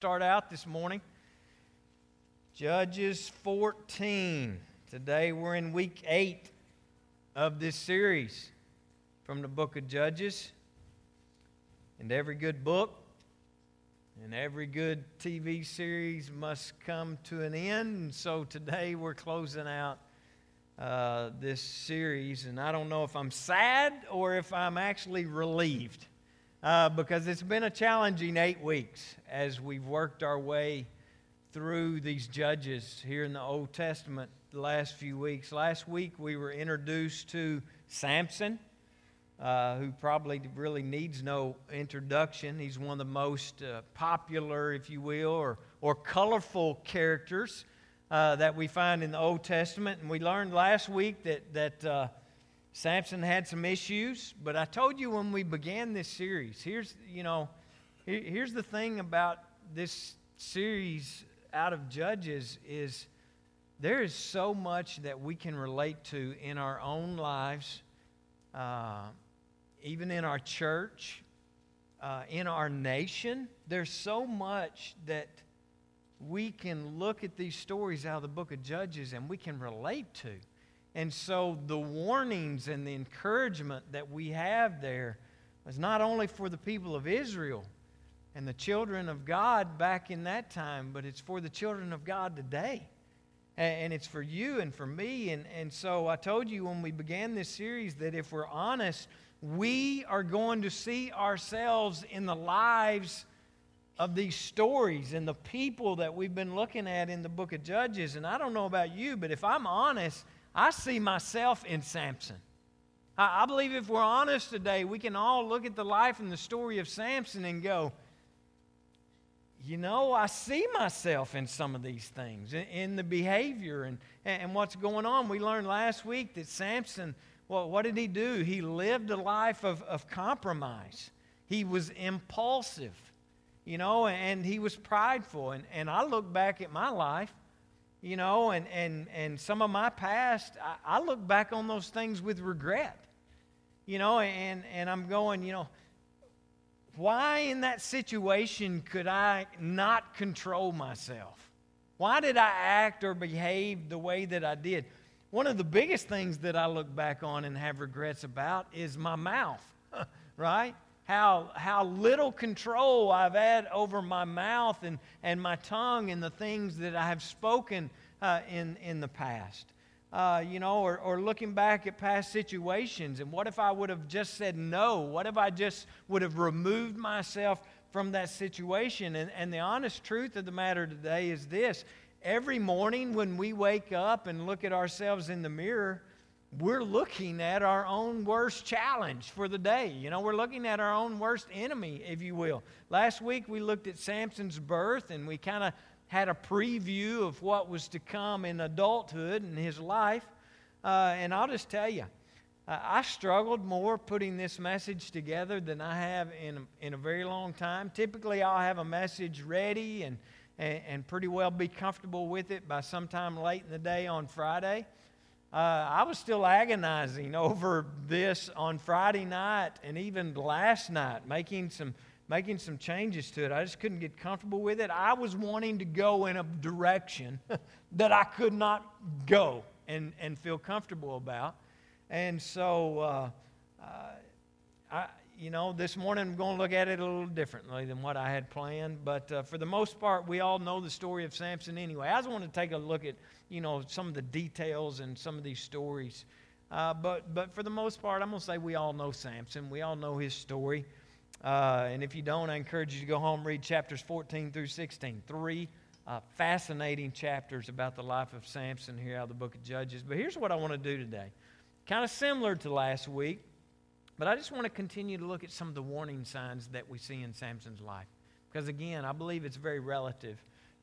start out this morning. Judges 14. Today we're in week 8 of this series from the book of Judges. And every good book and every good TV series must come to an end. And so today we're closing out uh, this series. And I don't know if I'm sad or if I'm actually relieved uh, because it's been a challenging eight weeks as we've worked our way through these judges here in the Old Testament the last few weeks. Last week we were introduced to Samson, uh, who probably really needs no introduction. He's one of the most uh, popular, if you will, or, or colorful characters uh, that we find in the Old Testament. And we learned last week that, that uh, Samson had some issues, but I told you when we began this series, here's, you know, here, here's the thing about this series out of Judges is there is so much that we can relate to in our own lives, uh, even in our church, uh, in our nation. There's so much that we can look at these stories out of the book of Judges and we can relate to. And so the warnings and the encouragement that we have there is not only for the people of Israel and the children of God back in that time, but it's for the children of God today. And it's for you and for me. And, and so I told you when we began this series that if we're honest, we are going to see ourselves in the lives of these stories and the people that we've been looking at in the book of Judges. And I don't know about you, but if I'm honest, I see myself in Samson. I, I believe if we're honest today, we can all look at the life and the story of Samson and go, you know, I see myself in some of these things, in, in the behavior and, and what's going on. We learned last week that Samson, well, what did he do? He lived a life of, of compromise. He was impulsive, you know, and he was prideful. And, and I look back at my life, you know, and, and, and some of my past, I, I look back on those things with regret, you know, and, and I'm going, you know, why in that situation could I not control myself? Why did I act or behave the way that I did? One of the biggest things that I look back on and have regrets about is my mouth, right? How, how little control I've had over my mouth and, and my tongue and the things that I have spoken uh, in, in the past. Uh, you know, or, or looking back at past situations and what if I would have just said no? What if I just would have removed myself from that situation? And, and the honest truth of the matter today is this every morning when we wake up and look at ourselves in the mirror, we're looking at our own worst challenge for the day. You know, we're looking at our own worst enemy, if you will. Last week we looked at Samson's birth and we kind of had a preview of what was to come in adulthood in his life. Uh, and I'll just tell you, I struggled more putting this message together than I have in, in a very long time. Typically, I'll have a message ready and, and, and pretty well be comfortable with it by sometime late in the day on Friday. Uh, I was still agonizing over this on Friday night and even last night, making some, making some changes to it. I just couldn't get comfortable with it. I was wanting to go in a direction that I could not go and, and feel comfortable about. And so, uh, uh, I, you know, this morning I'm going to look at it a little differently than what I had planned. But uh, for the most part, we all know the story of Samson anyway. I just want to take a look at you know, some of the details and some of these stories. Uh, but, but for the most part, I'm going to say we all know Samson. We all know his story. Uh, and if you don't, I encourage you to go home read chapters 14 through 16. Three uh, fascinating chapters about the life of Samson here out of the book of Judges. But here's what I want to do today. Kind of similar to last week, but I just want to continue to look at some of the warning signs that we see in Samson's life. Because again, I believe it's very relative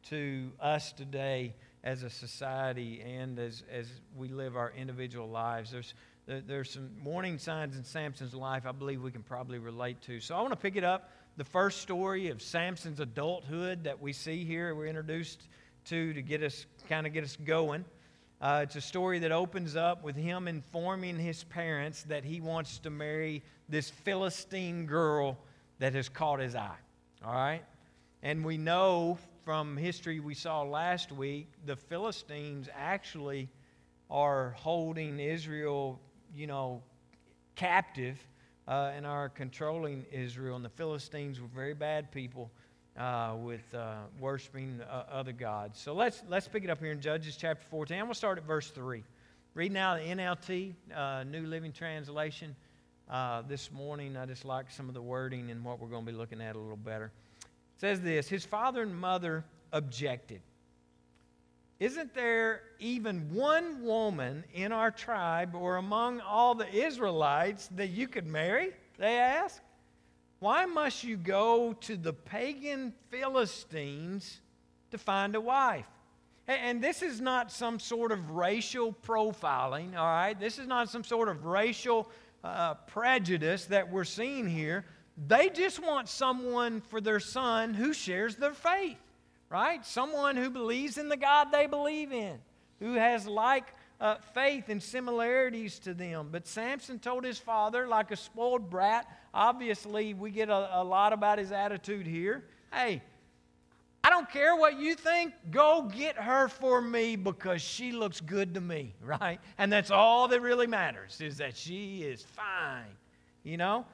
to us today as a society and as, as we live our individual lives. There's, there's some warning signs in Samson's life I believe we can probably relate to. So I want to pick it up. The first story of Samson's adulthood that we see here, we're introduced to to get us kind of get us going. Uh, it's a story that opens up with him informing his parents that he wants to marry this Philistine girl that has caught his eye. All right? And we know from history we saw last week, the Philistines actually are holding Israel, you know, captive uh, and are controlling Israel. And the Philistines were very bad people uh, with uh, worshiping uh, other gods. So let's, let's pick it up here in Judges chapter 14. I'm going to start at verse 3. Read now the NLT, uh, New Living Translation. Uh, this morning, I just like some of the wording and what we're going to be looking at a little better. Says this His father and mother objected. Isn't there even one woman in our tribe or among all the Israelites that you could marry? They asked. Why must you go to the pagan Philistines to find a wife? And this is not some sort of racial profiling, all right? This is not some sort of racial uh, prejudice that we're seeing here. They just want someone for their son who shares their faith, right? Someone who believes in the God they believe in, who has like uh, faith and similarities to them. But Samson told his father, like a spoiled brat, obviously we get a, a lot about his attitude here. Hey, I don't care what you think. Go get her for me because she looks good to me, right? And that's all that really matters is that she is fine, you know?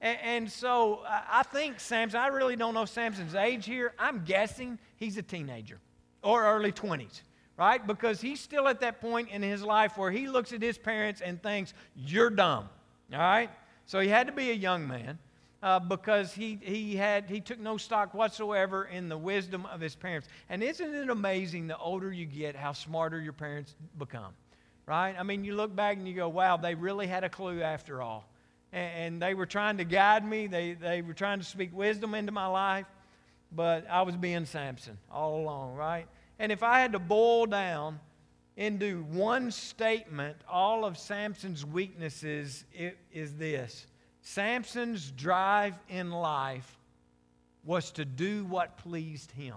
And, and so I think Samson, I really don't know Samson's age here. I'm guessing he's a teenager or early 20s right? Because he's still at that point in his life where he looks at his parents and thinks, You're dumb, all right? So he had to be a young man. Uh, because he, he, had, he took no stock whatsoever in the wisdom of his parents. And isn't it amazing the older you get, how smarter your parents become? Right? I mean, you look back and you go, wow, they really had a clue after all. And, they were trying to guide me, they, they were trying to speak wisdom into my life, but I was being Samson all along, right? And if I had to boil down into one statement all of Samson's weaknesses, it is this Samson's drive in life was to do what pleased him.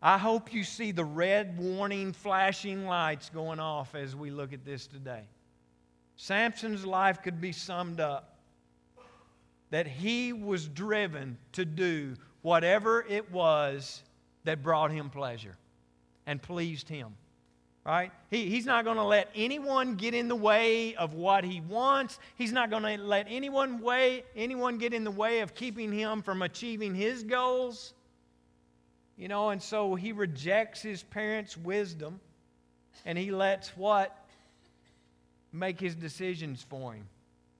I hope you see the red warning flashing lights going off as we look at this today. Samson's life could be summed up that he was driven to do whatever it was that brought him pleasure and pleased him. Right? He, he's not going to let anyone get in the way of what he wants. He's not going to let anyone, way, anyone get in the way of keeping him from achieving his goals. You know, and so he rejects his parents' wisdom and he lets what? Make his decisions for him.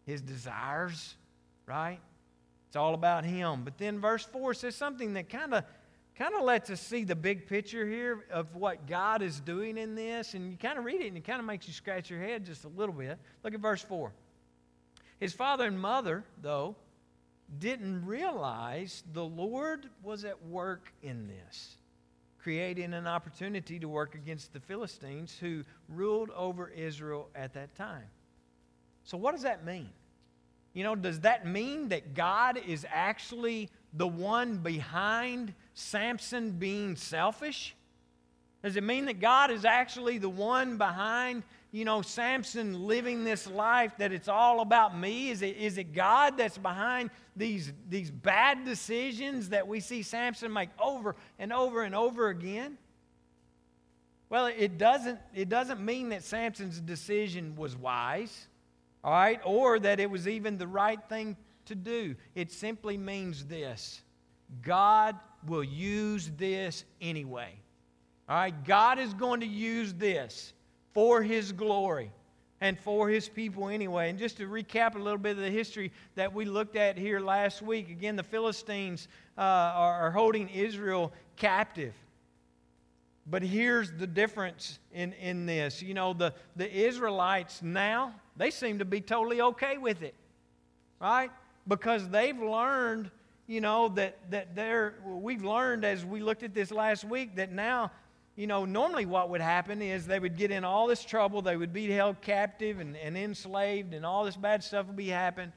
His desires, right? It's all about him. But then verse 4 says something that kind of kind of lets us see the big picture here of what God is doing in this. And you kind of read it and it kind of makes you scratch your head just a little bit. Look at verse 4. His father and mother, though, didn't realize the Lord was at work in this, creating an opportunity to work against the Philistines who ruled over Israel at that time. So, what does that mean? You know, does that mean that God is actually the one behind Samson being selfish? Does it mean that God is actually the one behind, you know, Samson living this life that it's all about me? Is it, is it God that's behind these, these bad decisions that we see Samson make over and over and over again? Well, it doesn't, it doesn't mean that Samson's decision was wise, all right, or that it was even the right thing to do. It simply means this God will use this anyway. All right, God is going to use this for His glory and for His people anyway. And just to recap a little bit of the history that we looked at here last week, again, the Philistines uh, are, are holding Israel captive. But here's the difference in, in this. You know, the, the Israelites now, they seem to be totally okay with it, right? Because they've learned you know, that, that they're, we've learned as we looked at this last week that now, you know, normally what would happen is they would get in all this trouble, they would be held captive and, and enslaved, and all this bad stuff would be happening.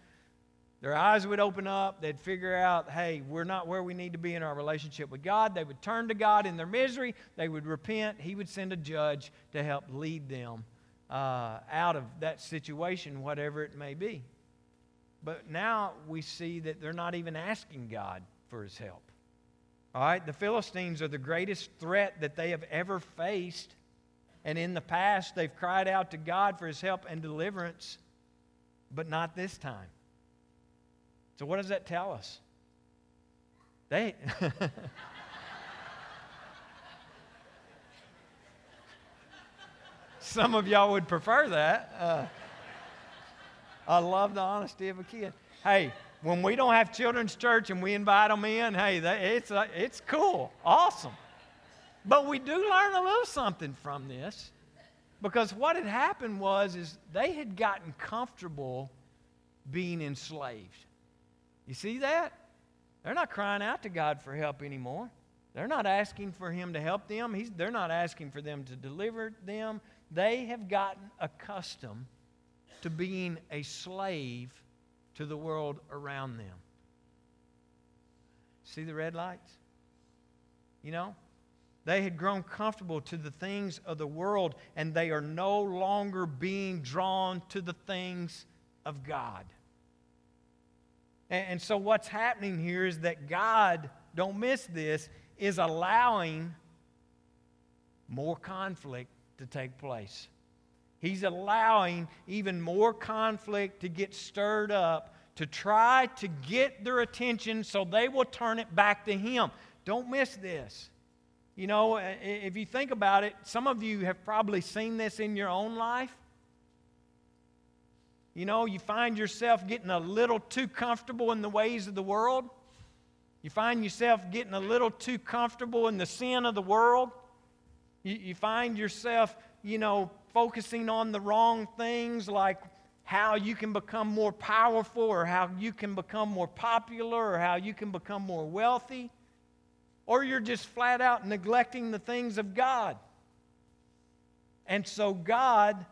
Their eyes would open up. They'd figure out, hey, we're not where we need to be in our relationship with God. They would turn to God in their misery. They would repent. He would send a judge to help lead them uh, out of that situation, whatever it may be. But now we see that they're not even asking God for his help. All right, the Philistines are the greatest threat that they have ever faced. And in the past, they've cried out to God for his help and deliverance, but not this time. So, what does that tell us? They. Some of y'all would prefer that. Uh, I love the honesty of a kid. Hey, when we don't have children's church and we invite them in, hey, it's, uh, it's cool, awesome. But we do learn a little something from this because what had happened was is they had gotten comfortable being enslaved. You see that? They're not crying out to God for help anymore. They're not asking for Him to help them. He's, they're not asking for them to deliver them. They have gotten accustomed to being a slave to the world around them. See the red lights? You know? They had grown comfortable to the things of the world, and they are no longer being drawn to the things of God. And, and so, what's happening here is that God, don't miss this, is allowing more conflict to take place. He's allowing even more conflict to get stirred up to try to get their attention so they will turn it back to Him. Don't miss this. You know, if you think about it, some of you have probably seen this in your own life. You know, you find yourself getting a little too comfortable in the ways of the world. You find yourself getting a little too comfortable in the sin of the world. You, you find yourself, you know, focusing on the wrong things like how you can become more powerful or how you can become more popular or how you can become more wealthy. Or you're just flat out neglecting the things of God. And so God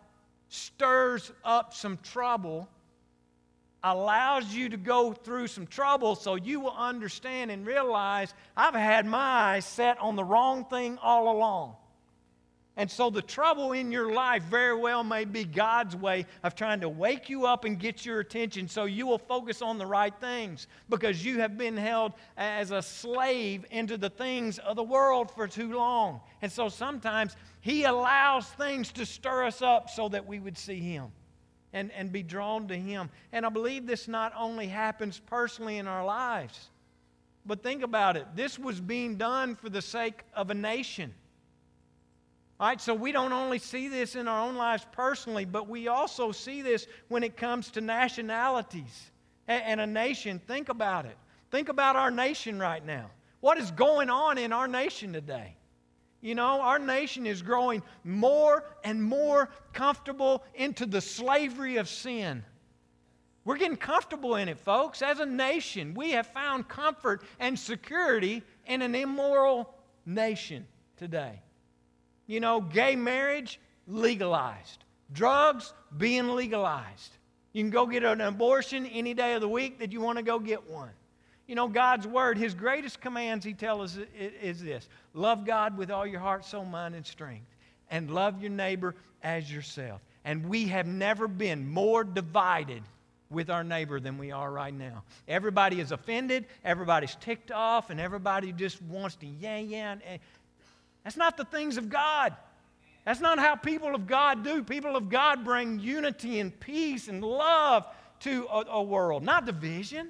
stirs up some trouble, allows you to go through some trouble so you will understand and realize I've had my eyes set on the wrong thing all along. And so the trouble in your life very well may be God's way of trying to wake you up and get your attention so you will focus on the right things because you have been held as a slave into the things of the world for too long. And so sometimes He allows things to stir us up so that we would see Him. And, and be drawn to Him. And I believe this not only happens personally in our lives, but think about it. This was being done for the sake of a nation. All right, so we don't only see this in our own lives personally, but we also see this when it comes to nationalities and a nation. Think about it. Think about our nation right now. What is going on in our nation today? You know, our nation is growing more and more comfortable into the slavery of sin. We're getting comfortable in it, folks. As a nation, we have found comfort and security in an immoral nation today. You know, gay marriage legalized, drugs being legalized. You can go get an abortion any day of the week that you want to go get one. You know, God's word, his greatest commands, he tells us, is this love God with all your heart, soul, mind, and strength, and love your neighbor as yourself. And we have never been more divided with our neighbor than we are right now. Everybody is offended, everybody's ticked off, and everybody just wants to yeah, yeah. That's not the things of God. That's not how people of God do. People of God bring unity and peace and love to a, a world, not division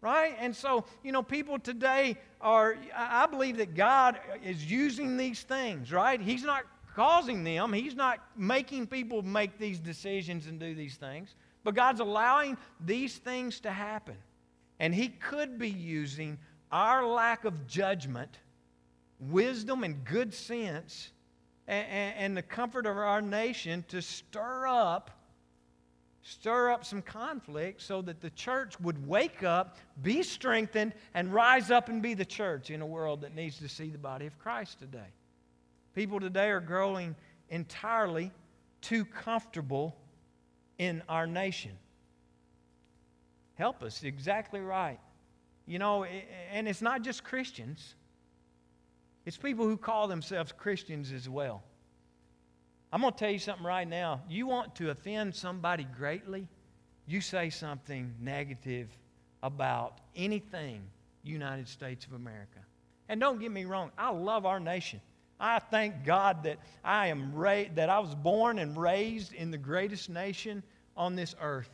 right? And so, you know, people today are, I believe that God is using these things, right? He's not causing them, He's not making people make these decisions and do these things, but God's allowing these things to happen. And He could be using our lack of judgment wisdom and good sense and, and, the comfort of our nation to stir up stir up some conflict so that the church would wake up, be strengthened, and rise up and be the church in a world that needs to see the body of Christ today. People today are growing entirely too comfortable in our nation. Help us, exactly right. You know, and it's not just Christians. It's people who call themselves Christians as well. I'm going to tell you something right now. You want to offend somebody greatly, you say something negative about anything United States of America. And don't get me wrong, I love our nation. I thank God that I am ra- that I was born and raised in the greatest nation on this earth.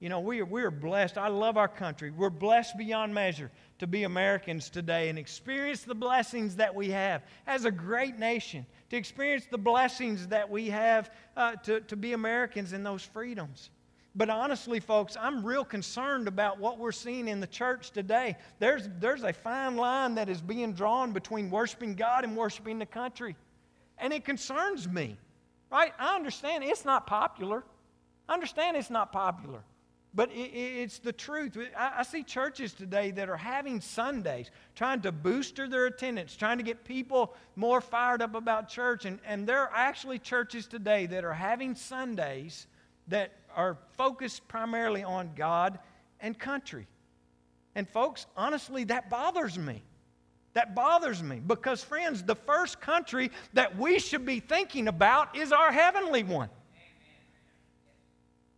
You know, we are, we are blessed. I love our country. We're blessed beyond measure to be Americans today and experience the blessings that we have as a great nation, to experience the blessings that we have uh, to, to be Americans in those freedoms. But honestly, folks, I'm real concerned about what we're seeing in the church today. There's, there's a fine line that is being drawn between worshiping God and worshiping the country. And it concerns me, right? I understand it's not popular. I understand it's not popular. But it, it's the truth. I, I see churches today that are having Sundays, trying to booster their attendance, trying to get people more fired up about church. And, and there are actually churches today that are having Sundays that are focused primarily on God and country. And, folks, honestly, that bothers me. That bothers me because, friends, the first country that we should be thinking about is our heavenly one.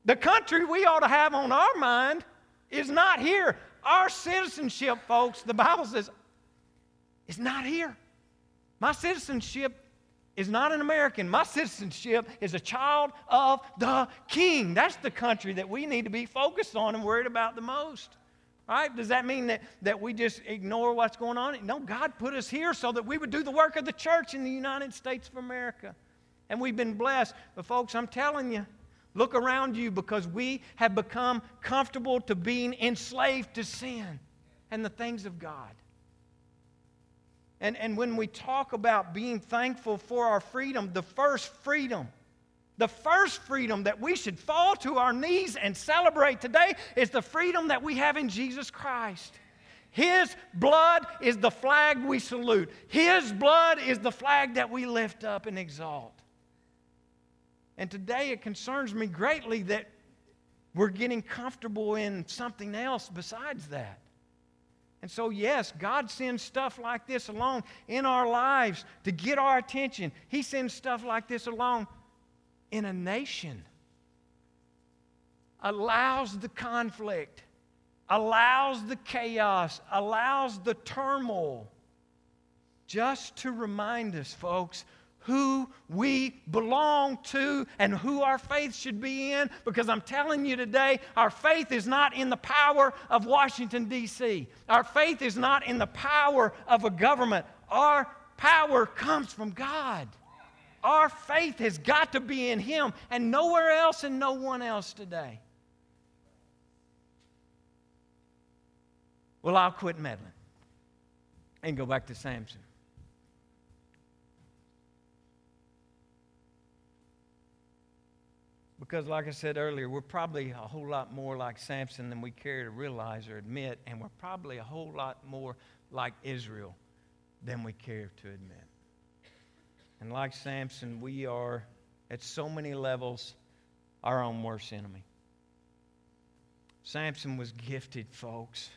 The country we ought to have on our mind is not here. Our citizenship, folks, the Bible says, is not here. My citizenship is not an American. My citizenship is a child of the King. That's the country that we need to be focused on and worried about the most. Right? Does that mean that, that we just ignore what's going on? No, God put us here so that we would do the work of the church in the United States of America. And we've been blessed. But, folks, I'm telling you, look around you because we have become comfortable to being enslaved to sin and the things of God. And, and when we talk about being thankful for our freedom, the first freedom, the first freedom that we should fall to our knees and celebrate today is the freedom that we have in Jesus Christ. His blood is the flag we salute. His blood is the flag that we lift up and exalt. And today it concerns me greatly that we're getting comfortable in something else besides that. And so, yes, God sends stuff like this along in our lives to get our attention. He sends stuff like this along in a nation, allows the conflict, allows the chaos, allows the turmoil, just to remind us, folks, who we belong to and who our faith should be in because I'm telling you today, our faith is not in the power of Washington, D.C., our faith is not in the power of a government. Our power comes from God. Our faith has got to be in Him and nowhere else and no one else today. Well, I'll quit meddling and go back to Samson. Because, like I said earlier, we're probably a whole lot more like Samson than we care to realize or admit, and we're probably a whole lot more like Israel than we care to admit. And like Samson, we are, at so many levels, our own worst enemy. Samson was gifted, folks.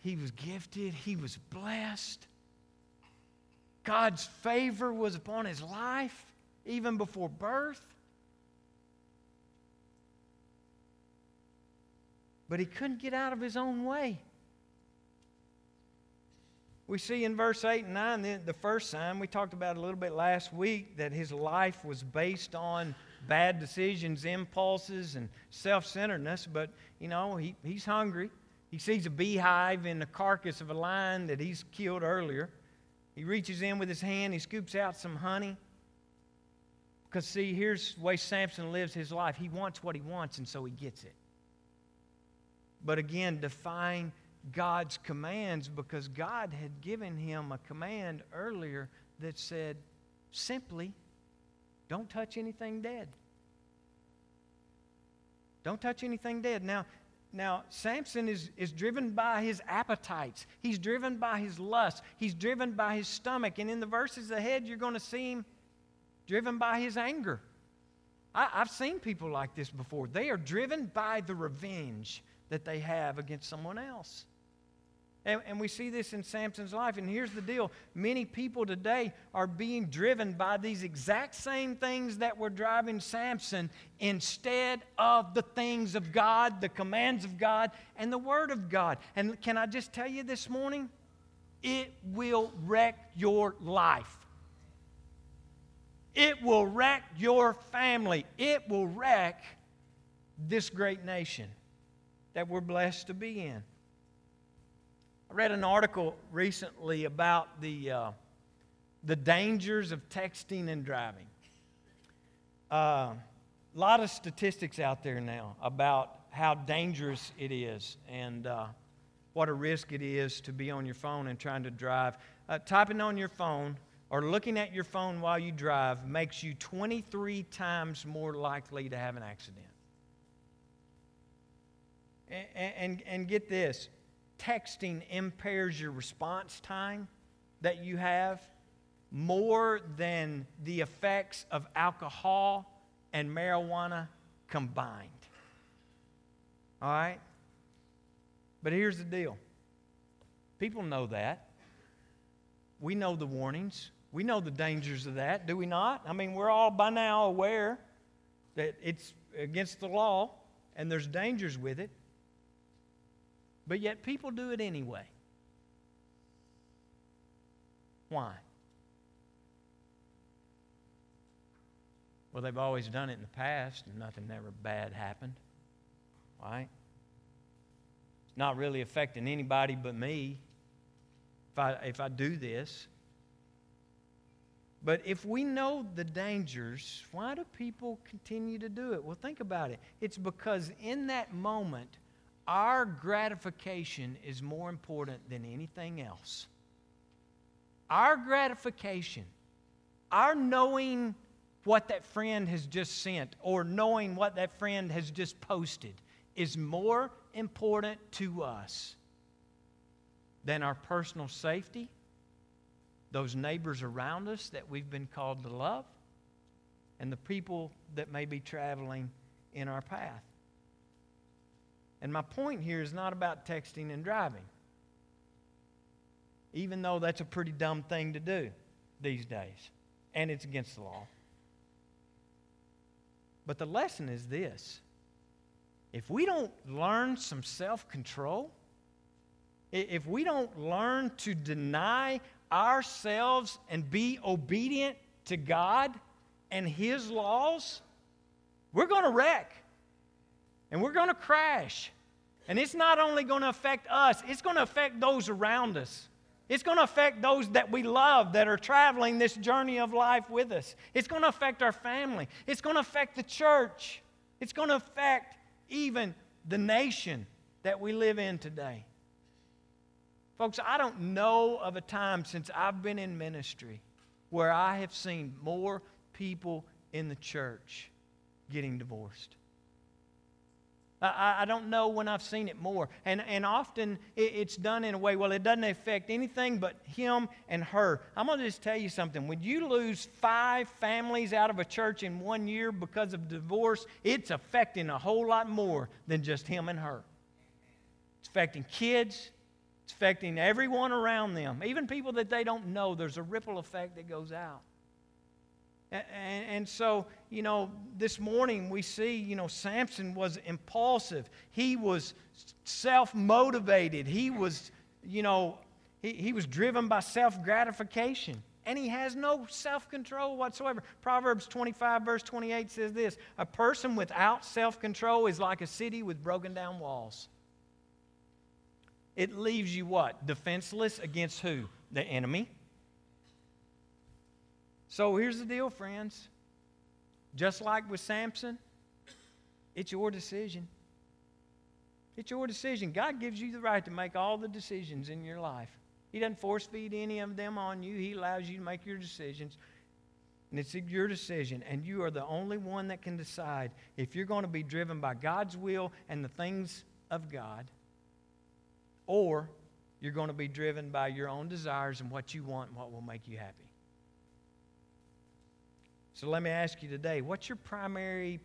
He was gifted, he was blessed. God's favor was upon his life even before birth. But he couldn't get out of his own way. We see in verse 8 and 9 the, the first sign we talked about a little bit last week that his life was based on bad decisions, impulses, and self centeredness. But, you know, he, he's hungry. He sees a beehive in the carcass of a lion that he's killed earlier. He reaches in with his hand, he scoops out some honey. Because, see, here's the way Samson lives his life he wants what he wants, and so he gets it. But again, defying God's commands because God had given him a command earlier that said simply, don't touch anything dead. Don't touch anything dead. Now, now Samson is, is driven by his appetites. He's driven by his lust. He's driven by his stomach. And in the verses ahead, you're going to see him driven by his anger. I, have seen people like this before. They are driven by the revenge that they have against someone else. And, and, we see this in Samson's life. And here's the deal many people today are being driven by these exact same things that were driving Samson instead of the things of God, the commands of God, and the Word of God. And can I just tell you this morning? It will wreck your life. It will wreck your family. It will wreck this great nation that we're blessed to be in. I read an article recently about the, uh, the dangers of texting and driving. A uh, lot of statistics out there now about how dangerous it is and uh, what a risk it is to be on your phone and trying to drive. Uh, typing on your phone or looking at your phone while you drive makes you 23 times more likely to have an accident. And, and, and get this texting impairs your response time that you have more than the effects of alcohol and marijuana combined. All right? But here's the deal people know that. We know the warnings. We know the dangers of that, do we not? I mean, we're all by now aware that it's against the law and there's dangers with it. But yet people do it anyway. Why? Well, they've always done it in the past and nothing ever bad happened. Right? It's not really affecting anybody but me if I, if I do this. But if we know the dangers, why do people continue to do it? Well, think about it. It's because in that moment, our gratification is more important than anything else. Our gratification, our knowing what that friend has just sent or knowing what that friend has just posted is more important to us than our personal safety, those neighbors around us that we've been called to love, and the people that may be traveling in our path. And my point here is not about texting and driving, even though that's a pretty dumb thing to do these days, and it's against the law. But the lesson is this if we don't learn some self control, if we don't learn to deny ourselves and be obedient to God and His laws, we're going to wreck and we're going to crash. And it's not only going to affect us, it's going to affect those around us. It's going to affect those that we love that are traveling this journey of life with us. It's going to affect our family. It's going to affect the church. It's going to affect even the nation that we live in today. Folks, I don't know of a time since I've been in ministry where I have seen more people in the church getting divorced. I, I don't know when I've seen it more. And, and often it, it's done in a way, well, it doesn't affect anything but him and her. I'm going to just tell you something. When you lose five families out of a church in one year because of divorce, it's affecting a whole lot more than just him and her. It's affecting kids, affecting everyone around them, even people that they don't know. There's a ripple effect that goes out. And, and, so, you know, this morning we see, you know, Samson was impulsive. He was self motivated. He was, you know, he, he was driven by self gratification. And he has no self control whatsoever. Proverbs 25, verse 28 says this A person without self control is like a city with broken down walls. It leaves you what? Defenseless against who? The enemy so here's the deal, friends. Just like with Samson, it's your decision. It's your decision. God gives you the right to make all the decisions in your life. He doesn't force feed any of them on you, He allows you to make your decisions. And it's your decision. And you are the only one that can decide if you're going to be driven by God's will and the things of God, or you're going to be driven by your own desires and what you want and what will make you happy. So let me ask you today what's your primary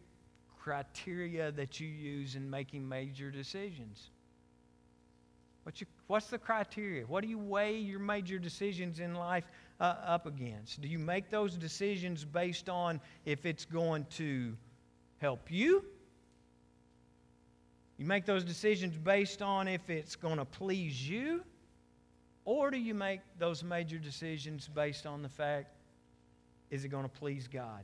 criteria that you use in making major decisions? What's, your, what's the criteria? What do you weigh your major decisions in life uh, up against? Do you make those decisions based on if it's going to help you? You make those decisions based on if it's going to please you? Or do you make those major decisions based on the fact, is it going to please God?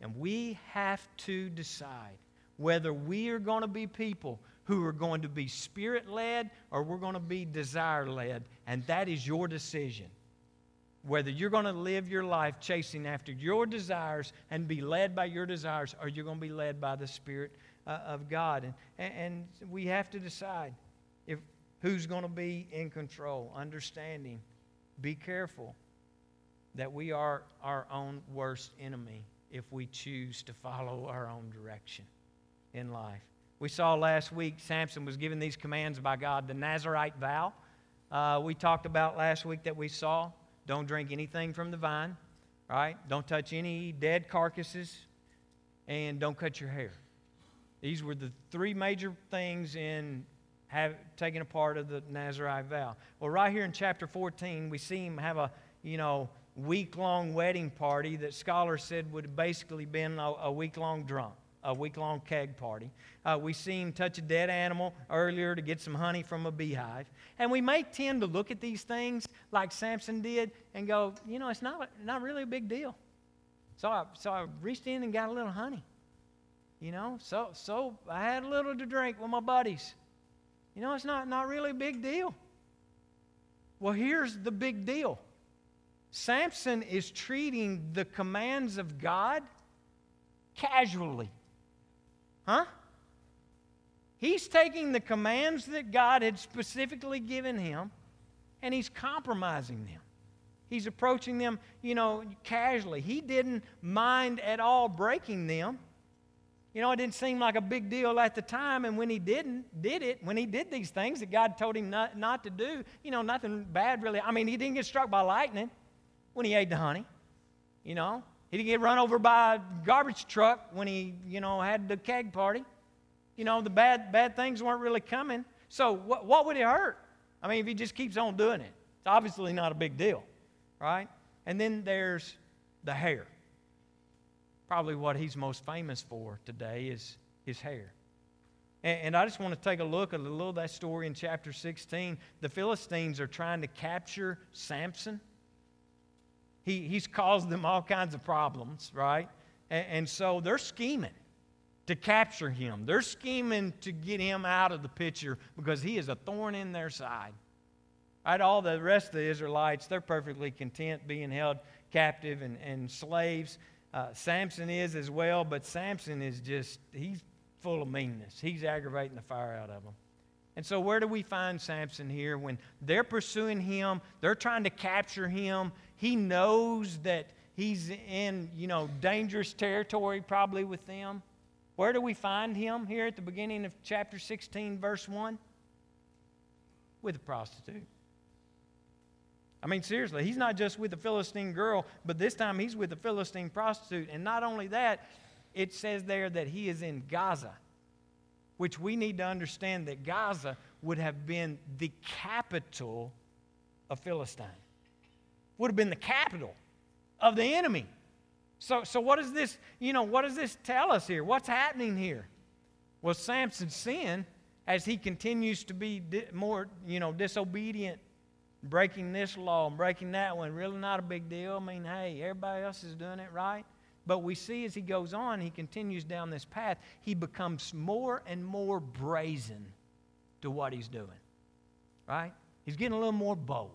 And we have to decide whether we are going to be people who are going to be spirit led or we're going to be desire led. And that is your decision. Whether you're going to live your life chasing after your desires and be led by your desires or you're going to be led by the Spirit uh, of God. And, and we have to decide if who's going to be in control, understanding. Be careful that we are our own worst enemy if we choose to follow our own direction in life. We saw last week Samson was given these commands by God, the Nazarite vow. Uh, we talked about last week that we saw don't drink anything from the vine, right? Don't touch any dead carcasses, and don't cut your hair. These were the three major things in have, taking a part of the Nazarite vow. Well, right here in chapter 14, we see him have a, you know, week-long wedding party that scholars said would basically been a, a week-long drunk a week long keg party. Uh, we see him touch a dead animal earlier to get some honey from a beehive. And we may tend to look at these things like Samson did and go, you know, it's not, not really a big deal. So I, so I reached in and got a little honey. You know, so, so I had a little to drink with my buddies. You know, it's not, not really a big deal. Well, here's the big deal Samson is treating the commands of God casually. Huh? He's taking the commands that God had specifically given him and he's compromising them. He's approaching them, you know, casually. He didn't mind at all breaking them. You know, it didn't seem like a big deal at the time, and when he didn't, did it, when he did these things that God told him not, not to do, you know, nothing bad really. I mean, he didn't get struck by lightning when he ate the honey, you know. He didn't get run over by a garbage truck when he, you know, had the keg party. You know, the bad, bad things weren't really coming. So what, what would it hurt? I mean, if he just keeps on doing it, it's obviously not a big deal, right? And then there's the hair. Probably what he's most famous for today is his hair. And, I just want to take a look at a little of that story in chapter 16. The Philistines are trying to capture Samson he, he's caused them all kinds of problems, right? And, and so they're scheming to capture him. They're scheming to get him out of the picture because he is a thorn in their side. Right? All the rest of the Israelites, they're perfectly content being held captive and, and slaves. Uh, Samson is as well, but Samson is just, he's full of meanness. He's aggravating the fire out of them. And so, where do we find Samson here? When they're pursuing him, they're trying to capture him, he knows that he's in, you know, dangerous territory probably with them. Where do we find him here at the beginning of chapter 16, verse 1? With a prostitute. I mean, seriously, he's not just with a Philistine girl, but this time he's with a Philistine prostitute. And not only that, it says there that he is in Gaza, which we need to understand that Gaza would have been the capital of Philistine would have been the capital of the enemy. So, so what does this, you know, what does this tell us here? What's happening here? Well, Samson's sin, as he continues to be di- more, you know, disobedient, breaking this law and breaking that one, really not a big deal. I mean, hey, everybody else is doing it right. But we see as he goes on, he continues down this path, he becomes more and more brazen to what he's doing. Right? He's getting a little more bold.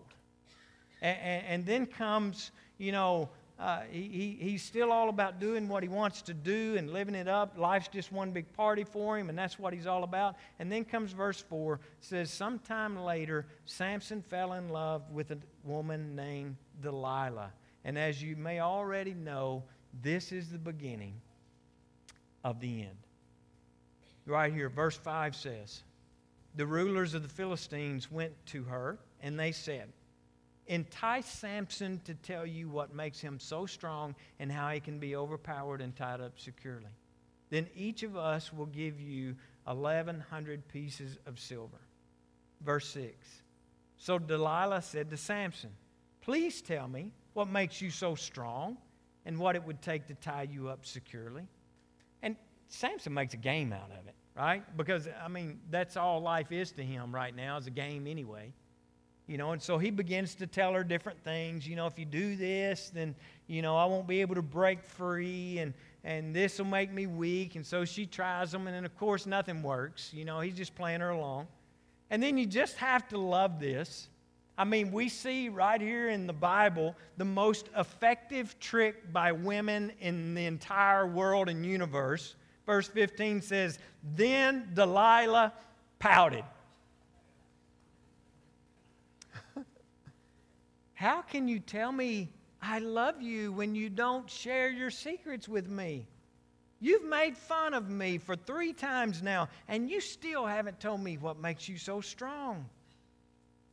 And, and, and then comes, you know, uh, he, he's still all about doing what he wants to do and living it up. Life's just one big party for him, and that's what he's all about. And then comes verse 4 says, Sometime later, Samson fell in love with a woman named Delilah. And as you may already know, this is the beginning of the end. Right here, verse 5 says, The rulers of the Philistines went to her, and they said, entice Samson to tell you what makes him so strong and how he can be overpowered and tied up securely. Then each of us will give you 1,100 pieces of silver. Verse 6. So Delilah said to Samson, Please tell me what makes you so strong and what it would take to tie you up securely. And Samson makes a game out of it, right? Because, I mean, that's all life is to him right now, is a game anyway. You know, and so he begins to tell her different things. You know, if you do this, then, you know, I won't be able to break free and, and this will make me weak. And so she tries them, and then, of course, nothing works. You know, he's just playing her along. And then you just have to love this. I mean, we see right here in the Bible the most effective trick by women in the entire world and universe. Verse 15 says, Then Delilah pouted. How can you tell me I love you when you don't share your secrets with me? You've made fun of me for three times now, and you still haven't told me what makes you so strong.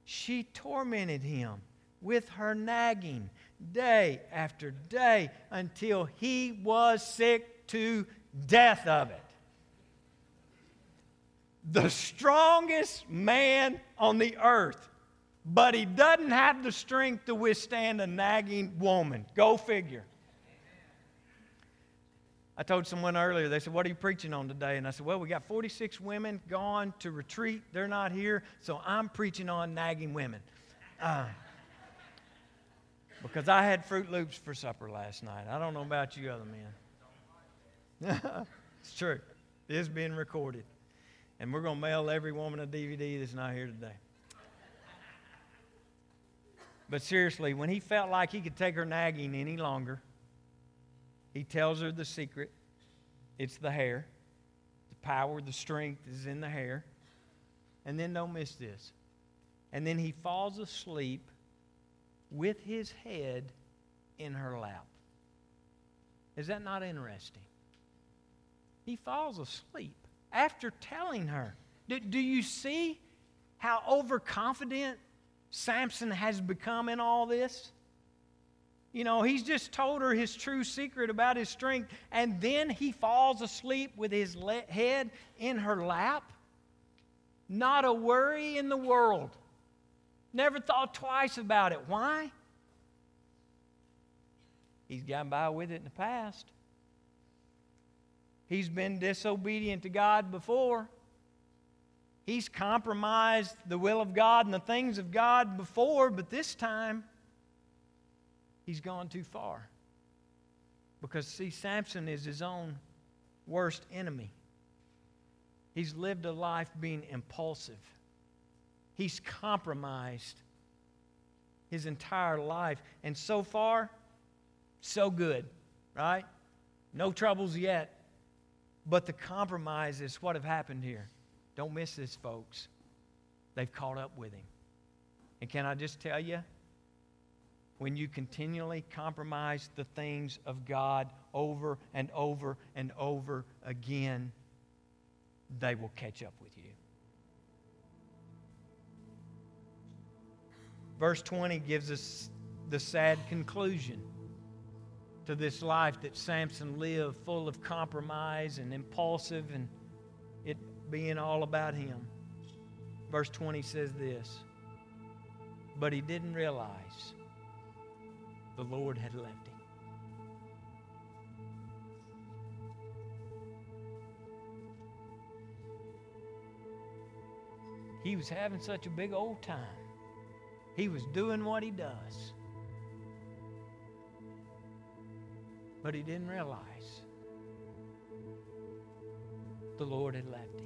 She tormented him with her nagging day after day until he was sick to death of it. The strongest man on the earth, but he doesn't have the strength to withstand a nagging woman. Go figure. I told someone earlier, they said, What are you preaching on today? And I said, Well, we got 46 women gone to retreat. They're not here, so I'm preaching on nagging women. Uh, because I had Froot Loops for supper last night. I don't know about you other men. it's true. It is being recorded. And we're going to mail every woman a DVD that's not here today. But seriously, when he felt like he could take her nagging any longer, he tells her the secret it's the hair. The power, the strength is in the hair. And then don't miss this. And then he falls asleep with his head in her lap. Is that not interesting? He falls asleep after telling her. Do, do you see how overconfident Samson has become in all this? You know, he's just told her his true secret about his strength, and then he falls asleep with his le- head in her lap. Not a worry in the world. Never thought twice about it. Why? He's gotten by with it in the past. He's been disobedient to God before. He's compromised the will of God and the things of God before, but this time, he's gone too far. Because, see, Samson is his own worst enemy. He's lived a life being impulsive, he's compromised his entire life. And so far, so good, right? No troubles yet. But the compromise is what have happened here. Don't miss this, folks. They've caught up with him. And can I just tell you, when you continually compromise the things of God over and over and over again, they will catch up with you. Verse 20 gives us the sad conclusion to this life that Samson lived, full of compromise and impulsive and being all about him. Verse 20 says this But he didn't realize the Lord had left him. He was having such a big old time. He was doing what he does. But he didn't realize the Lord had left him.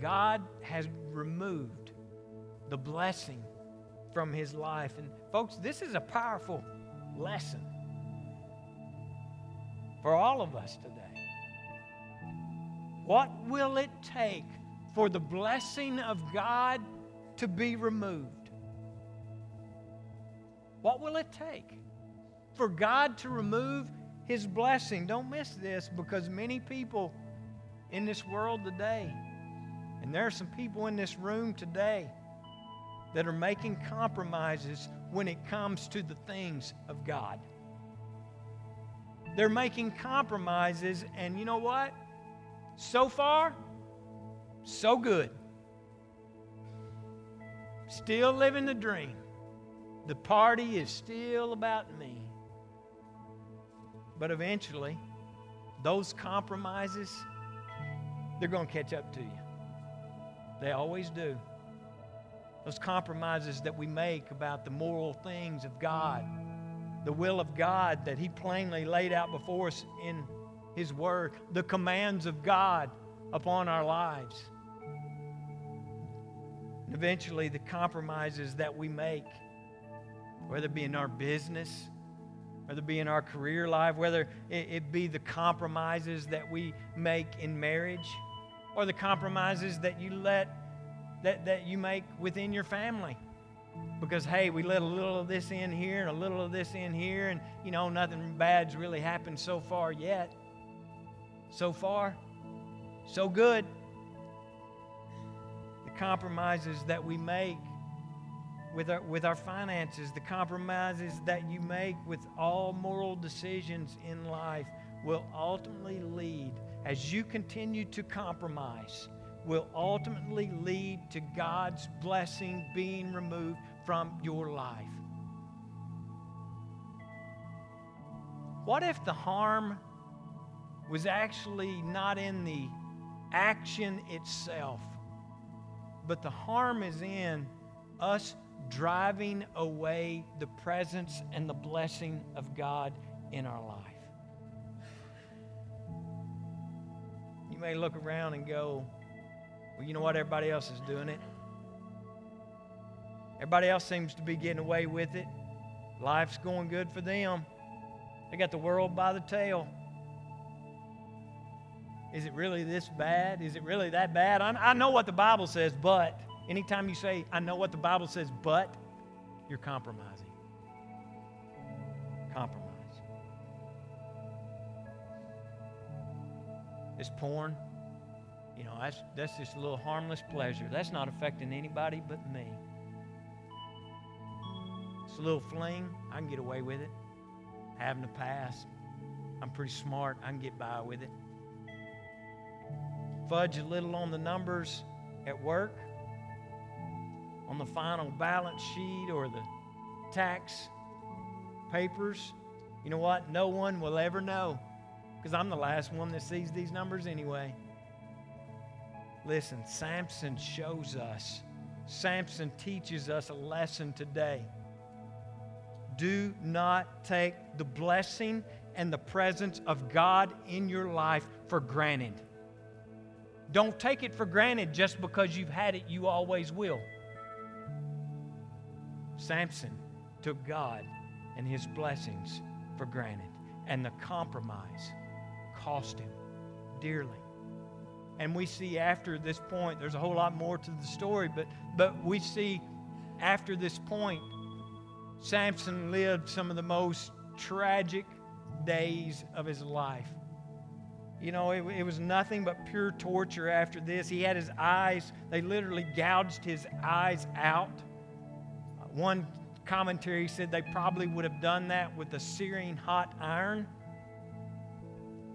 God has removed the blessing from his life. And folks, this is a powerful lesson for all of us today. What will it take for the blessing of God to be removed? What will it take for God to remove his blessing? Don't miss this because many people in this world today, and there are some people in this room today that are making compromises when it comes to the things of God. They're making compromises, and you know what? So far, so good. Still living the dream. The party is still about me. But eventually, those compromises, they're going to catch up to you. They always do. those compromises that we make about the moral things of God, the will of God that He plainly laid out before us in His Word, the commands of God upon our lives. And eventually, the compromises that we make, whether it be in our business, whether it be in our career life, whether it, be the compromises that we make in marriage, or the compromises that you let that, that you make within your family. Because hey, we let a little of this in here and a little of this in here, and you know, nothing bad's really happened so far yet. So far, so good. The compromises that we make with our, with our finances, the compromises that you make with all moral decisions in life will ultimately lead, as you continue to compromise, will ultimately lead to God's blessing being removed from your life. What if the harm was actually not in the action itself, but the harm is in us driving away the presence and the blessing of God in our life. You may look around and go, well, you know what? Everybody else is doing it. Everybody else seems to be getting away with it. Life's going good for them. They got the world by the tail. Is it really this bad? Is it really that bad? I, I know what the Bible says, but anytime you say, I know what the Bible says, but, you're compromising. This porn, you know, that's, that's just a little harmless pleasure. That's not affecting anybody but me. It's a little fling. I can get away with it. Having a past. I'm pretty smart. I can get by with it. Fudge a little on the numbers at work, on the final balance sheet or the tax papers. You know what? No one will ever know because I'm the last one that sees these numbers anyway. Listen, Samson shows us, Samson teaches us a lesson today. Do not take the blessing and the presence of God in your life for granted. Don't take it for granted just because you've had it, you always will. Samson took God and his blessings for granted, and the compromise cost him dearly. And we see after this point, there's a whole lot more to the story, but, but we see after this point, Samson lived some of the most tragic days of his life. You know, it, it, was nothing but pure torture after this. He had his eyes, they literally gouged his eyes out. One commentary said they probably would have done that with a searing hot iron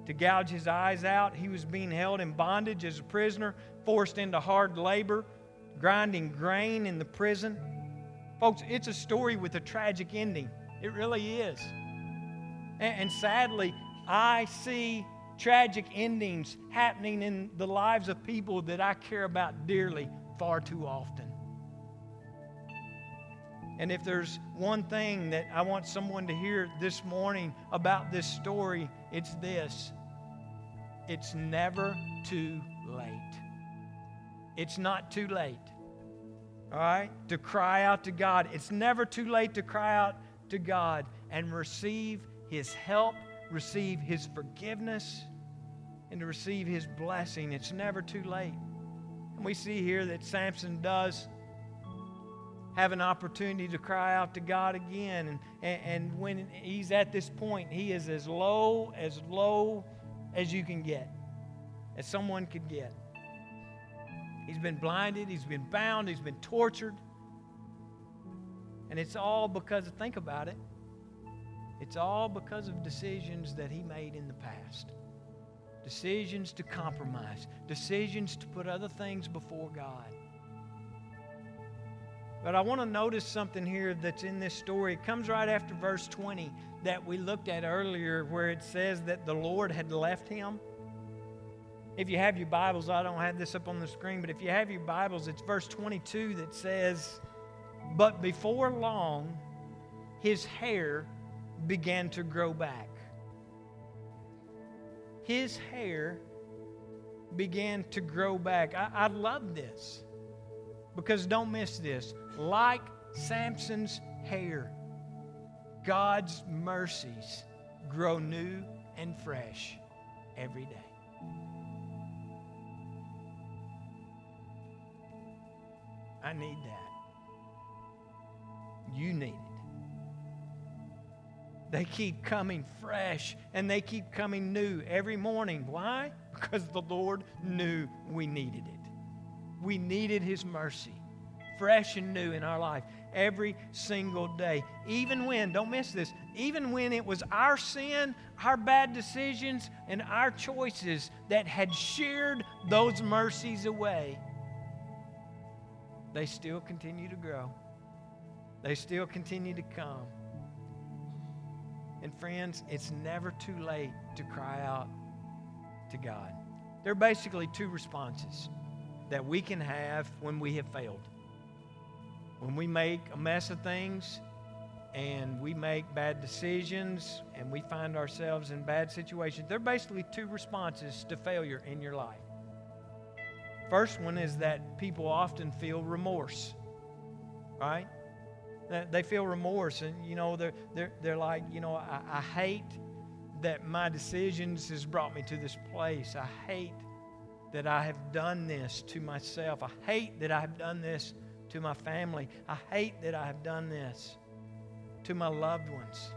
to gouge his eyes out. He was being held in bondage as a prisoner, forced into hard labor, grinding grain in the prison. Folks, it's a story with a tragic ending. It really is. And, sadly, I see tragic endings happening in the lives of people that I care about dearly far too often. And if there's one thing that I want someone to hear this morning about this story, it's this it's never too late. It's not too late, all right, to cry out to God. It's never too late to cry out to God and receive His help, receive His forgiveness, and to receive His blessing. It's never too late. And we see here that Samson does have an opportunity to cry out to God again. And, and, when he's at this point, he is as low, as low as you can get, as someone could get. He's been blinded, he's been bound, he's been tortured. And it's all because, think about it, it's all because of decisions that he made in the past. Decisions to compromise, decisions to put other things before God. But I want to notice something here that's in this story. It comes right after verse 20 that we looked at earlier, where it says that the Lord had left him. If you have your Bibles, I don't have this up on the screen, but if you have your Bibles, it's verse 22 that says, But before long, his hair began to grow back. His hair began to grow back. I, I love this because don't miss this. Like Samson's hair, God's mercies grow new and fresh every day. I need that. You need it. They keep coming fresh and they keep coming new every morning. Why? Because the Lord knew we needed it. We needed His mercy, fresh and new in our life every single day. Even when, don't miss this, even when it was our sin, our bad decisions, and our choices that had sheared those mercies away, they still continue to grow. They still continue to come. And friends, it's never too late to cry out to God. There are basically two responses that we can have when we have failed. When we make a mess of things and we make bad decisions and we find ourselves in bad situations, there are basically two responses to failure in your life. First one is that people often feel remorse, right? They feel remorse, and you know they're they're they're like, you know, I, I hate that my decisions has brought me to this place. I hate that I have done this to myself. I hate that I have done this to my family. I hate that I have done this to my loved ones.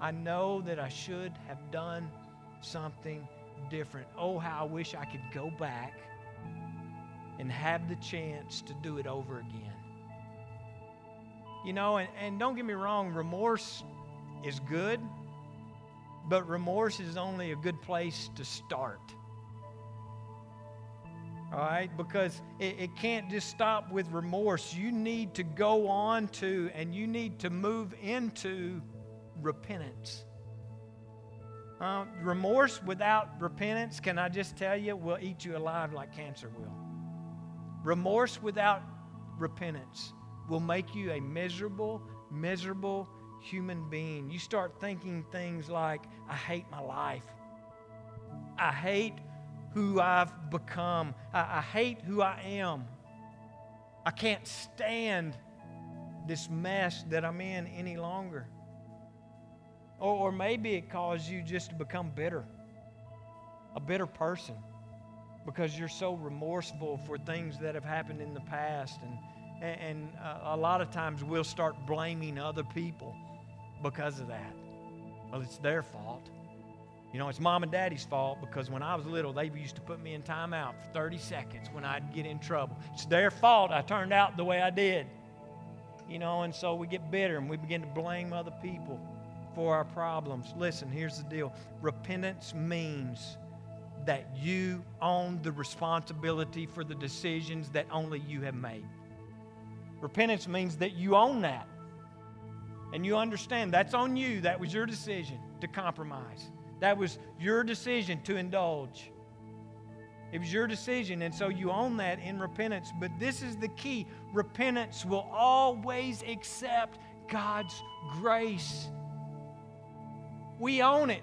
I know that I should have done something different. Oh, how I wish I could go back and have the chance to do it over again. You know, and, and don't get me wrong, remorse is good, but remorse is only a good place to start. All right? Because it, it can't just stop with remorse. You need to go on to and you need to move into repentance. Uh, remorse without repentance, can I just tell you, will eat you alive like cancer will. Remorse without repentance will make you a miserable, miserable human being. You start thinking things like, I hate my life. I hate who I've become. I, I hate who I am. I can't stand this mess that I'm in any longer. Or, or maybe it caused you just to become bitter, a bitter person, because you're so remorseful for things that have happened in the past and and, uh, a lot of times we'll start blaming other people because of that. Well, it's their fault. You know, it's mom and daddy's fault because when I was little, they used to put me in timeout for 30 seconds when I'd get in trouble. It's their fault I turned out the way I did. You know, and so we get bitter and we begin to blame other people for our problems. Listen, here's the deal repentance means that you own the responsibility for the decisions that only you have made. Repentance means that you own that. And you understand that's on you. That was your decision to compromise. That was your decision to indulge. It was your decision, and so you own that in repentance. But this is the key repentance will always accept God's grace. We own it,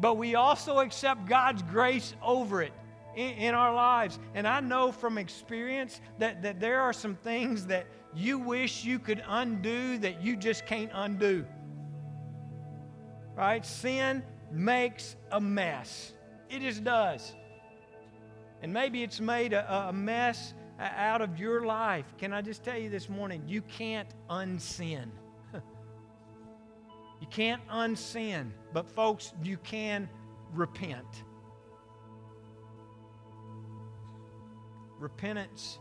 but we also accept God's grace over it in, in our lives. And I know from experience that, that there are some things that you wish you could undo that you just can't undo. Right? Sin makes a mess. It just does. And maybe it's made a, a mess out of your life. Can I just tell you this morning? You can't unsin. you can't unsin. But, folks, you can repent. Repentance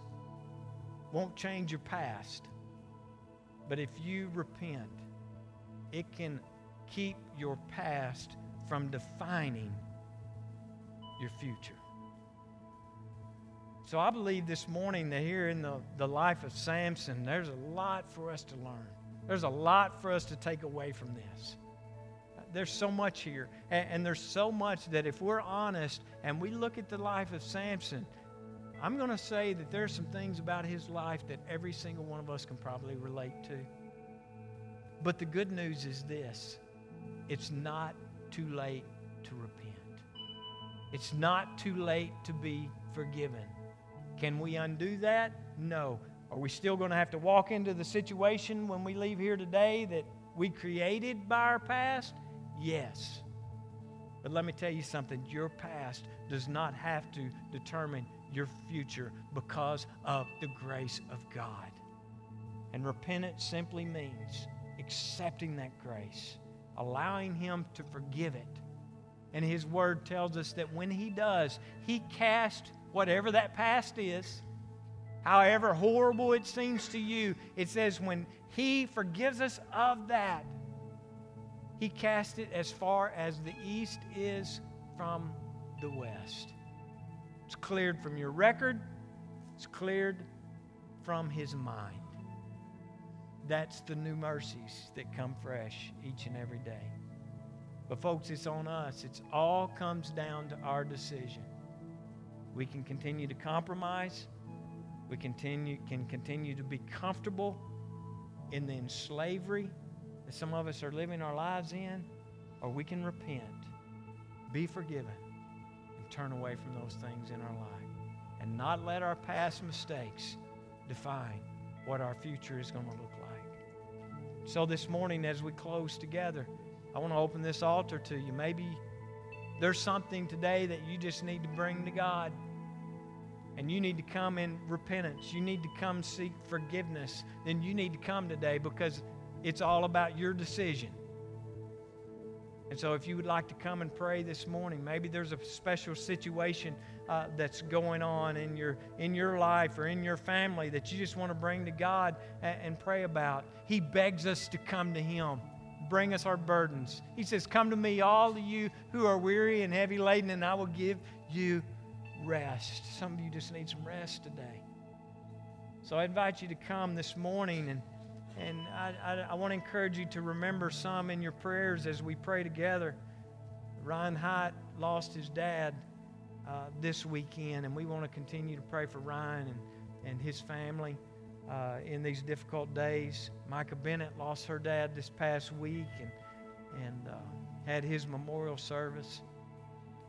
won't change your past, but if you repent, it can keep your past from defining your future. So I believe this morning that here in the, the life of Samson, there's a lot for us to learn. There's a lot for us to take away from this. there's so much here. And, and there's so much that if we're honest and we look at the life of Samson, I'm going to say that there's some things about his life that every single one of us can probably relate to. But the good news is this it's not too late to repent. It's not too late to be forgiven. Can we undo that? No. Are we still going to have to walk into the situation when we leave here today that we created by our past? Yes. But let me tell you something your past does not have to determine your future because of the grace of God. And repentance simply means accepting that grace, allowing Him to forgive it. And His Word tells us that when He does, He casts whatever that past is, however horrible it seems to you, it says when He forgives us of that, He casts it as far as the east is from the west. It's cleared from your record, it's cleared from His mind. That's the new mercies that come fresh each and every day. But, folks, it's on us. It all comes down to our decision. We can continue to compromise. We continue, can continue to be comfortable in the slavery that some of us are living our lives in, or we can repent, be forgiven, and turn away from those things in our life and not let our past mistakes define what our future is going to look like. So, this morning, as we close together, I want to open this altar to you. Maybe there's something today that you just need to bring to God. And you need to come in repentance. You need to come seek forgiveness. Then you need to come today because it's all about your decision. And so, if you would like to come and pray this morning, maybe there's a special situation uh, that's going on in your, in your life or in your family that you just want to bring to God and, and pray about. He begs us to come to Him. Bring us our burdens. He says, Come to me, all of you who are weary and heavy laden, and I will give you rest. Some of you just need some rest today. So I invite you to come this morning, and, and I, I, I want to encourage you to remember some in your prayers as we pray together. Ryan Hyatt lost his dad uh, this weekend, and we want to continue to pray for Ryan and, and his family uh, in these difficult days. Micah Bennett lost her dad this past week and, and uh, had his memorial service.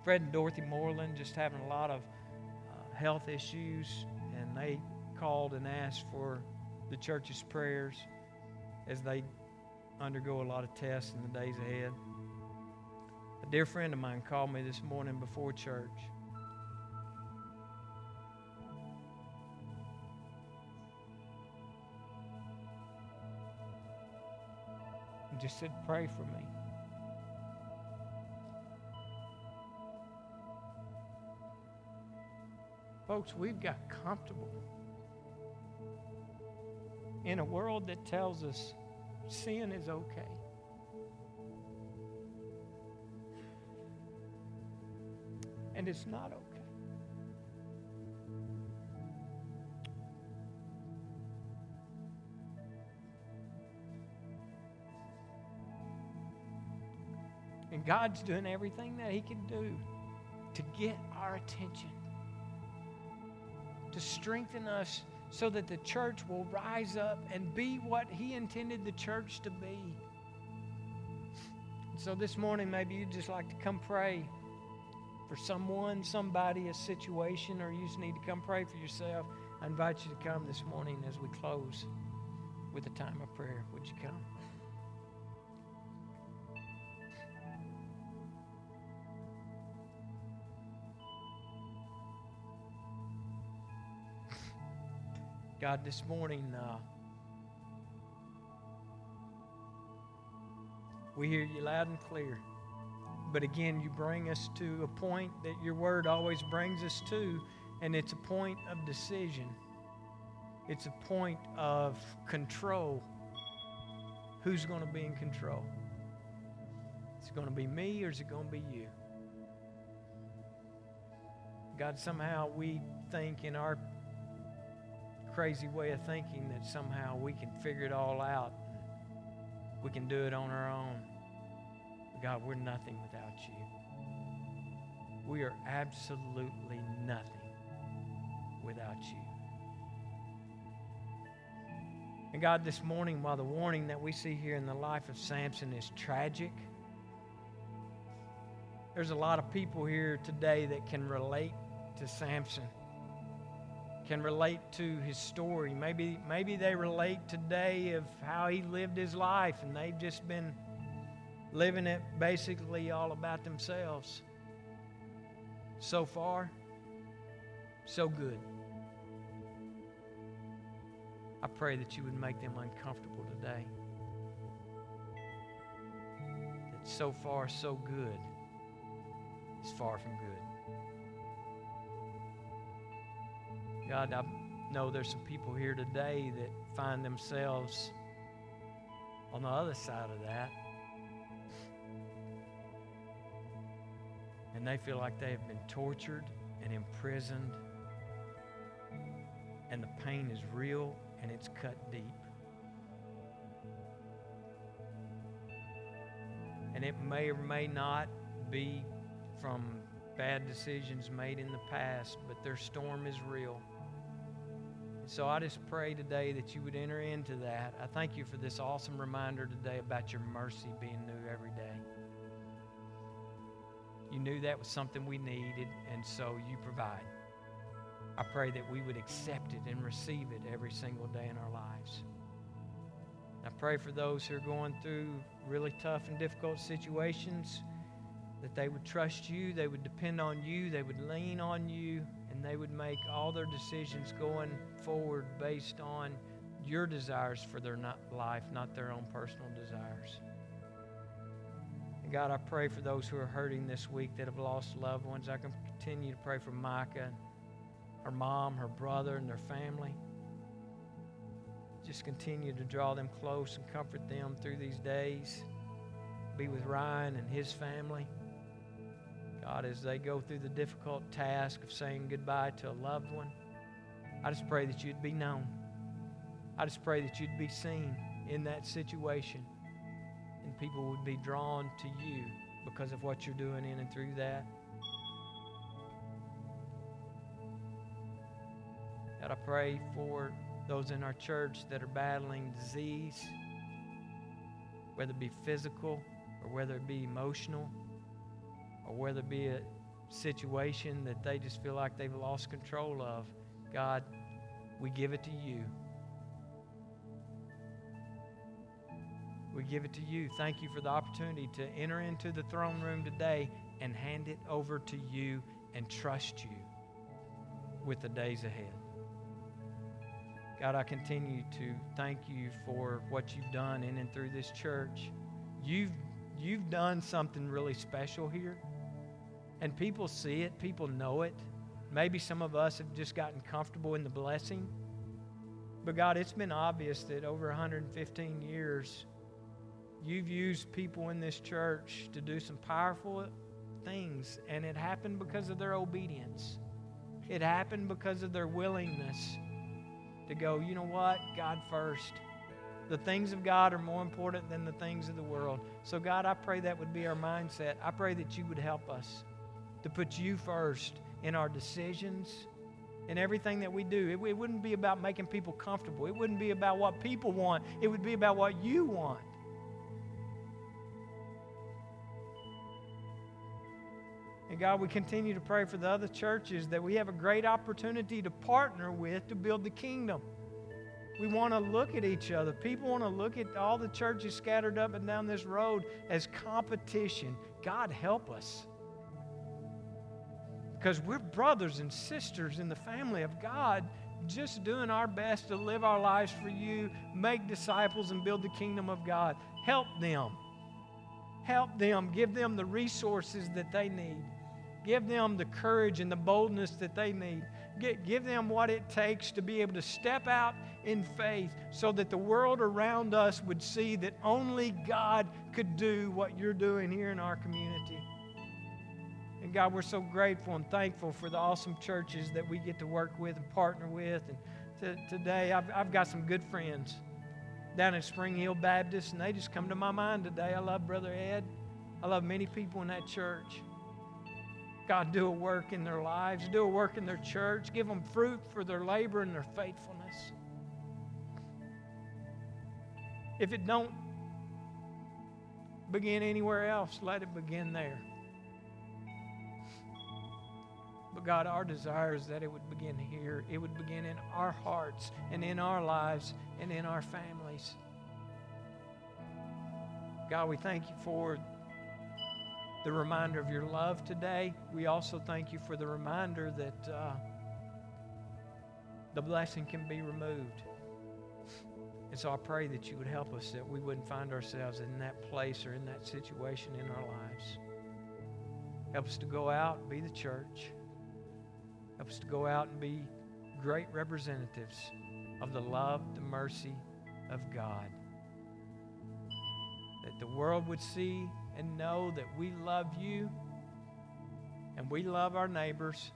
Fred and Dorothy Moreland just having a lot of uh, health issues, and they called and asked for the church's prayers as they undergo a lot of tests in the days ahead. A dear friend of mine called me this morning before church and just said, Pray for me. Folks, we've got comfortable in a world that tells us sin is okay. And it's not okay. And God's doing everything that He can do to get our attention, to strengthen us so that the church will rise up and be what He intended the church to be. so this morning, maybe you'd just like to come pray for someone, somebody, a situation, or you just need to come pray for yourself. I invite you to come this morning as we close with a time of prayer. Would you come? God, this morning, uh, we hear you loud and clear. But again, you bring us to a point that your word always brings us to, and it's a point of decision. It's a point of control. Who's going to be in control? Is it going to be me or is it going to be you? God, somehow we think in our crazy way of thinking that somehow we can figure it all out. We can do it on our own. God, we're nothing without you. We are absolutely nothing without you. And God, this morning, while the warning that we see here in the life of Samson is tragic, there's a lot of people here today that can relate to Samson, can relate to his story. Maybe, maybe they relate today of how he lived his life and they've just been living it basically all about themselves. So far, so good. I pray that you would make them uncomfortable today. That so far, so good is far from good. God, I know there's some people here today that find themselves on the other side of that. And they feel like they have been tortured and imprisoned. And the pain is real and it's cut deep. And it may or may not be from bad decisions made in the past, but their storm is real. So I just pray today that you would enter into that. I thank you for this awesome reminder today about your mercy being new every day. You knew that was something we needed, and so you provide. I pray that we would accept it and receive it every single day in our lives. I pray for those who are going through really tough and difficult situations that they would trust you, they would depend on you, they would lean on you, they would make all their decisions going forward based on your desires for their life, not their own personal desires. And God, I pray for those who are hurting this week that have lost loved ones. I can continue to pray for Micah her mom, her brother, and their family. Just continue to draw them close and comfort them through these days. Be with Ryan and his family. God, as they go through the difficult task of saying goodbye to a loved one, I just pray that you'd be known. I just pray that you'd be seen in that situation and people would be drawn to you because of what you're doing in and through that. God, I pray for those in our church that are battling disease, whether it be physical or whether it be emotional or whether it be a situation that they just feel like they've lost control of. God, we give it to you. We give it to you. Thank you for the opportunity to enter into the throne room today and hand it over to you and trust you with the days ahead. God, I continue to thank you for what you've done in and through this church. You've, you've done something really special here, and people see it, people know it. Maybe some of us have just gotten comfortable in the blessing. But God, it's been obvious that over 115 years, you've used people in this church to do some powerful things, and it happened because of their obedience. It happened because of their willingness to go, you know what? God first. The things of God are more important than the things of the world. So, God, I pray that would be our mindset. I pray that you would help us to put you first in our decisions, in everything that we do. It, it wouldn't be about making people comfortable, it wouldn't be about what people want, it would be about what you want. And God, we continue to pray for the other churches that we have a great opportunity to partner with to build the kingdom. We want to look at each other. People want to look at all the churches scattered up and down this road as competition. God, help us. Because we're brothers and sisters in the family of God, just doing our best to live our lives for you, make disciples, and build the kingdom of God. Help them. Help them. Give them the resources that they need. Give them the courage and the boldness that they need. Give them what it takes to be able to step out in faith so that the world around us would see that only God could do what you're doing here in our community. God, we're so grateful and thankful for the awesome churches that we get to work with and partner with. And to, today, I've, I've got some good friends down at Spring Hill Baptist, and they just come to my mind today. I love Brother Ed. I love many people in that church. God, do a work in their lives, do a work in their church, give them fruit for their labor and their faithfulness. If it don't begin anywhere else, let it begin there. But God, our desire is that it would begin here. It would begin in our hearts and in our lives and in our families. God, we thank you for the reminder of your love today. We also thank you for the reminder that uh, the blessing can be removed. And so I pray that you would help us that we wouldn't find ourselves in that place or in that situation in our lives. Help us to go out be the church. Help us to go out and be great representatives of the love, the mercy of God. That the world would see and know that we love you and we love our neighbors,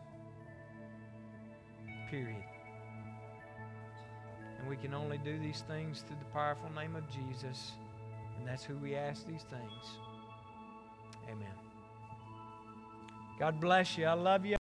period. And we can only do these things through the powerful name of Jesus, and that's who we ask these things. Amen. God bless you. I love you.